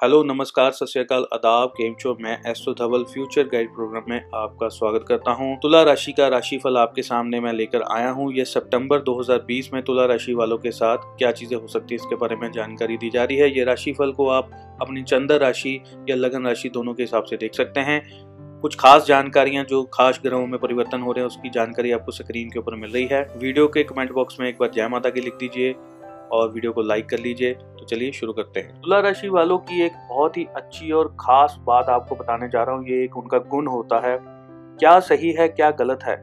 Hello, नमस्कार, सत श्रीकाल गेम शो मैं astro Dhaval, future guide program में आपका स्वागत करता हूँ। तुला राशि का राशिफल आपके सामने मैं लेकर आया हूँ। ये सितंबर 2020 में तुला राशि वालों के साथ क्या चीज़ें हो सकती है, इसके बारे में जानकारी दी जा रही है। ये राशिफल को आप अपनी चंद्र राशि या लगन राशि दोनों के हिसाब से देख सकते हैं। कुछ खास जानकारियाँ जो खास ग्रहों में परिवर्तन हो रहे हैं, उसकी जानकारी आपको स्क्रीन के ऊपर मिल रही है। वीडियो के कमेंट बॉक्स में एक बार जय माता की लिख दीजिए। और वीडियो को लाइक कर लीजिए। तो चलिए शुरू करते हैं। तुला राशि वालों की एक बहुत ही अच्छी और खास बात आपको बताने जा रहा हूँ। ये एक उनका गुण होता है। क्या सही है, क्या गलत है?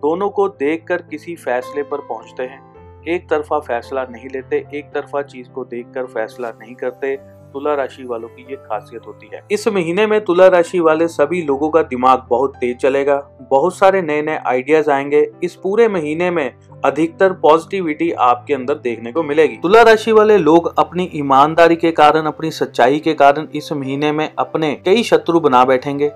दोनों को देखकर किसी फैसले पर पहुँचते हैं। एक तरफा फैसला नहीं लेते, एक तरफा चीज़ को देखकर फैसला नहीं करते। तुला राशि वालों की ये खासियत होती है। इस महीने में तुला राशि वाले सभी लोगों का दिमाग बहुत तेज चलेगा। बहुत सारे नए नए आइडियाज़ आएँगे। इस पूरे महीने में अधिकतर पॉजिटिविटी आपके अंदर देखने को मिलेगी। तुला राशि वाले लोग अपनी ईमानदारी के कारण, अपनी सच्चाई के कारण इस महीने में अपने कई शत्रु बना बैठेंगे,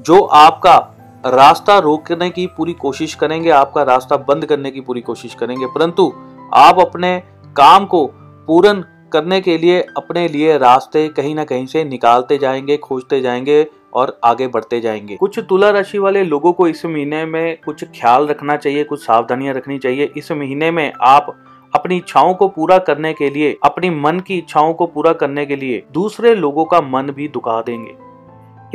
जो आपका रास्ता रोकने की पूरी कोशिश करेंगे, आपका रास्ता बंद करने की पूरी कोशिश करेंगे। परंतु आप अपने काम को पूर्ण करने के लिए अपने लिए रास्ते कहीं ना कहीं से निकालते जाएँगे, खोजते जाएँगे और आगे बढ़ते जाएँगे। कुछ तुला राशि वाले लोगों को इस महीने में कुछ ख्याल रखना चाहिए, कुछ सावधानियाँ रखनी चाहिए। इस महीने में आप अपनी इच्छाओं को पूरा करने के लिए, अपनी मन की इच्छाओं को पूरा करने के लिए दूसरे लोगों का मन भी दुखा देंगे।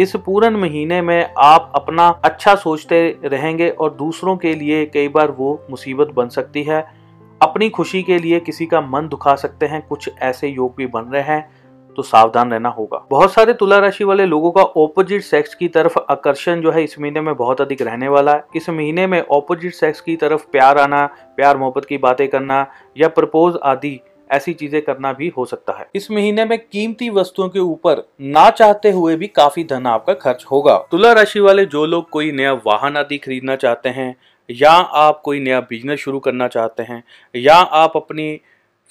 इस पूरन महीने में आप अपना अच्छा सोचते रहेंगे और दूसरों के लिए कई बार वो मुसीबत बन सकती है। अपनी खुशी के लिए किसी का मन दुखा सकते हैं, कुछ ऐसे योग भी बन रहे हैं तो सावधान रहना होगा। बहुत सारे तुला राशि वाले लोगों का ऑपोजिट सेक्स की तरफ़ आकर्षण जो है इस महीने में बहुत अधिक रहने वाला है। इस महीने में ऑपोजिट सेक्स की तरफ़ प्यार आना, प्यार मोहब्बत की बातें करना या प्रपोज आदि ऐसी चीज़ें करना भी हो सकता है। इस महीने में कीमती वस्तुओं के ऊपर ना चाहते हुए भी काफ़ी धन आपका खर्च होगा। तुला राशि वाले जो लोग कोई नया वाहन आदि खरीदना चाहते हैं या आप कोई नया बिज़नेस शुरू करना चाहते हैं, या आप अपनी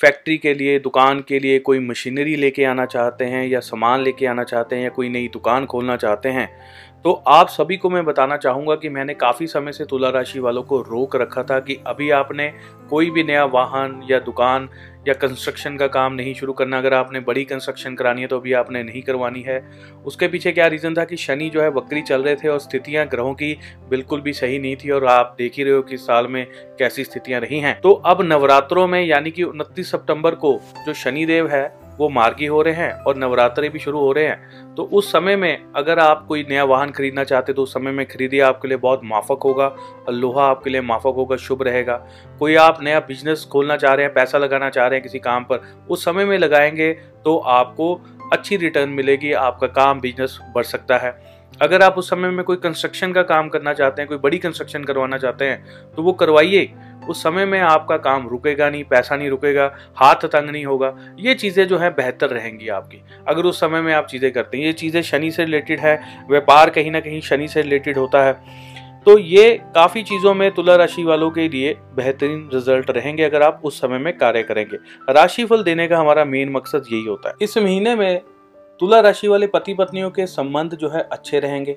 फैक्ट्री के लिए, दुकान के लिए कोई मशीनरी लेके आना चाहते हैं, या सामान लेके आना चाहते हैं, या कोई नई दुकान खोलना चाहते हैं तो आप सभी को मैं बताना चाहूँगा कि मैंने काफ़ी समय से तुला राशि वालों को रोक रखा था कि अभी आपने कोई भी नया वाहन या दुकान या कंस्ट्रक्शन का काम नहीं शुरू करना। अगर आपने बड़ी कंस्ट्रक्शन करानी है तो अभी आपने नहीं करवानी है। उसके पीछे क्या रीज़न था कि शनि जो है वक्री चल रहे थे और स्थितियाँ ग्रहों की बिल्कुल भी सही नहीं थी और आप देख ही रहे हो कि साल में कैसी स्थितियाँ रही हैं। तो अब नवरात्रों में यानी कि उनतीस सितंबर को जो शनिदेव है वो मार्गी हो रहे हैं और नवरात्रे भी शुरू हो रहे हैं। तो उस समय में अगर आप कोई नया वाहन खरीदना चाहते तो उस समय में खरीदिए आपके लिए बहुत माफक होगा और लोहा आपके लिए माफक होगा, शुभ रहेगा। कोई आप नया बिज़नेस खोलना चाह रहे हैं, पैसा लगाना चाह रहे हैं किसी काम पर, उस समय में लगाएँगे तो आपको अच्छी रिटर्न मिलेगी, आपका काम बिज़नेस बढ़ सकता है। अगर आप उस समय में कोई कंस्ट्रक्शन का काम करना चाहते हैं, कोई बड़ी कंस्ट्रक्शन करवाना चाहते हैं तो वो करवाइए। उस समय में आपका काम रुकेगा नहीं, पैसा नहीं रुकेगा, हाथ तंग नहीं होगा, ये चीज़ें जो है बेहतर रहेंगी आपकी। अगर उस समय में आप चीज़ें करते हैं, ये चीज़ें शनि से रिलेटेड है, व्यापार कहीं ना कहीं शनि से रिलेटेड होता है तो ये काफ़ी चीज़ों में तुला राशि वालों के लिए बेहतरीन रिज़ल्ट रहेंगे अगर आप उस समय में कार्य करेंगे। राशिफल देने का हमारा मेन मकसद यही होता है। इस महीने में तुला राशि वाले पति पत्नियों के संबंध जो है अच्छे रहेंगे।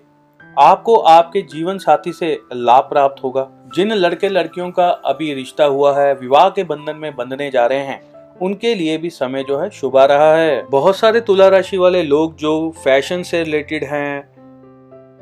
आपको आपके जीवन साथी से लाभ प्राप्त होगा। जिन लड़के लड़कियों का अभी रिश्ता हुआ है, विवाह के बंधन में बंधने जा रहे हैं, उनके लिए भी समय जो है शुभ आ रहा है। बहुत सारे तुला राशि वाले लोग जो फ़ैशन से रिलेटेड हैं,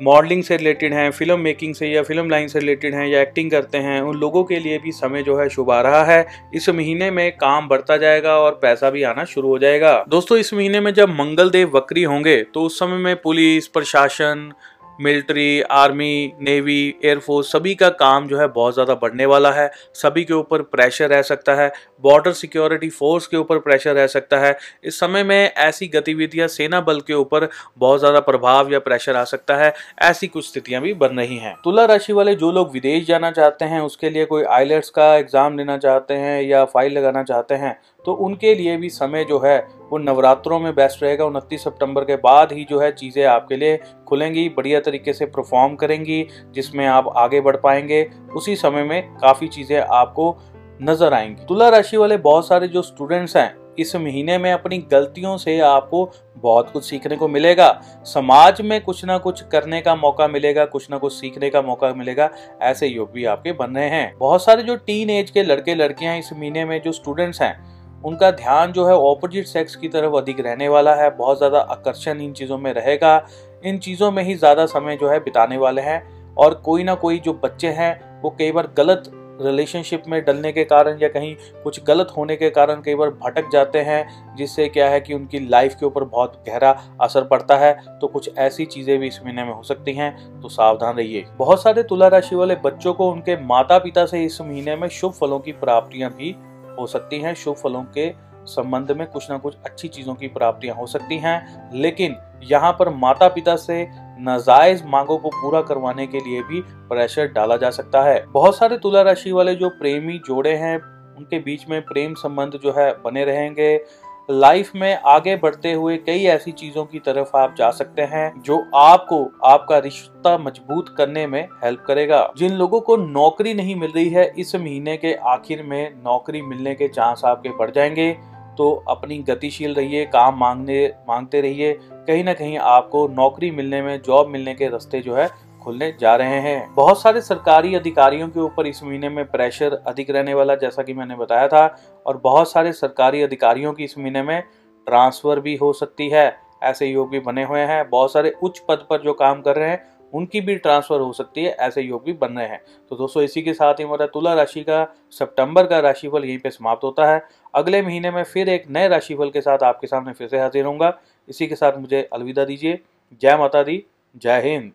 मॉडलिंग से रिलेटेड हैं, फ़िल्म मेकिंग से या फ़िल्म लाइन से रिलेटेड हैं या एक्टिंग करते हैं, उन लोगों के लिए भी समय जो है शुभ आ रहा है। इस महीने में काम बढ़ता जाएगा और पैसा भी आना शुरू हो जाएगा। दोस्तों, इस महीने में जब मंगल देव वक्री होंगे तो उस समय में पुलिस, प्रशासन मिलिट्री, आर्मी, नेवी एयरफोर्स सभी का काम जो है बहुत ज़्यादा बढ़ने वाला है। सभी के ऊपर प्रेशर रह सकता है। बॉर्डर सिक्योरिटी फोर्स के ऊपर प्रेशर रह सकता है। इस समय में ऐसी गतिविधियाँ सेना बल के ऊपर बहुत ज़्यादा प्रभाव या प्रेशर आ सकता है। ऐसी कुछ स्थितियाँ भी बन रही हैं। तुला राशि वाले जो लोग विदेश जाना चाहते हैं, उसके लिए कोई आईलेट्स का एग्ज़ाम देना चाहते हैं या फ़ाइल लगाना चाहते हैं तो उनके लिए भी समय जो है, वो नवरात्रों में बेस्ट रहेगा। उनतीस सितंबर के बाद ही जो है, चीज़ें आपके लिए खुलेंगी, बढ़िया तरीके से परफॉर्म करेंगी, जिसमें आप आगे बढ़ पाएँगे। उसी समय में काफ़ी चीज़ें आपको नज़र आएँगी। तुला राशि वाले बहुत सारे जो स्टूडेंट्स हैं, इस महीने में अपनी गलतियों से आपको बहुत कुछ सीखने को मिलेगा। समाज में कुछ ना कुछ करने का मौका मिलेगा, कुछ ना कुछ सीखने का मौका मिलेगा, ऐसे योग भी आपके बन रहे हैं। बहुत सारे जो टीन एज के लड़के लड़कियाँ इस महीने में जो स्टूडेंट्स हैं उनका ध्यान जो है ऑपोजिट सेक्स की तरफ़ अधिक रहने वाला है, बहुत ज़्यादा आकर्षण इन चीज़ों में रहेगा। इन चीज़ों में ही ज़्यादा समय जो है बिताने वाले हैं और कोई ना कोई जो बच्चे हैं, वो कई बार गलत रिलेशनशिप में डलने के कारण या कहीं कुछ गलत होने के कारण कई बार भटक जाते हैं, जिससे क्या है कि उनकी लाइफ के ऊपर बहुत गहरा असर पड़ता है। तो कुछ ऐसी चीज़ें भी इस महीने में हो सकती हैं तो सावधान रहिए। बहुत सारे तुला राशि वाले बच्चों को उनके माता पिता से इस महीने में शुभ फलों की प्राप्तियाँ भी हो सकती हैं, शुभ फलों के संबंध में कुछ ना कुछ अच्छी चीज़ों की प्राप्तियाँ हो सकती हैं, लेकिन यहाँ पर माता पिता से नाजायज मांगों को पूरा करवाने के लिए भी प्रेशर डाला जा सकता है। बहुत सारे तुला राशि वाले जो प्रेमी जोड़े हैं, उनके बीच में प्रेम संबंध जो है बने रहेंगे। लाइफ में आगे बढ़ते हुए कई ऐसी चीज़ों की तरफ़ आप जा सकते हैं जो आपको आपका रिश्ता मज़बूत करने में हेल्प करेगा। जिन लोगों को नौकरी नहीं मिल रही है, इस महीने के आखिर में नौकरी मिलने के चांस आपके बढ़ जाएँगे। तो अपनी गतिशील रहिए, काम मांगने, मांगते रहिए। कहीं ना कहीं आपको नौकरी मिलने में जॉब मिलने के रास्ते जो है खुलने जा रहे हैं। बहुत सारे सरकारी अधिकारियों के ऊपर इस महीने में प्रेशर अधिक रहने वाला, जैसा कि मैंने बताया था, और बहुत सारे सरकारी अधिकारियों की इस महीने में ट्रांसफ़र भी हो सकती है। ऐसे योग भी बने हुए हैं। बहुत सारे उच्च पद पर जो काम कर रहे हैं, उनकी भी ट्रांसफ़र हो सकती है, ऐसे योग भी बन रहे हैं। तो दोस्तों, इसी के साथ ही हमारा तुला राशि का, सितंबर का राशिफल यहीं पे समाप्त होता है। अगले महीने में फिर एक नए राशिफल के साथ आपके सामने फिर से हाजिर होऊँगा। इसी के साथ मुझे अलविदा दीजिए। जय माता दी, जय हिंद।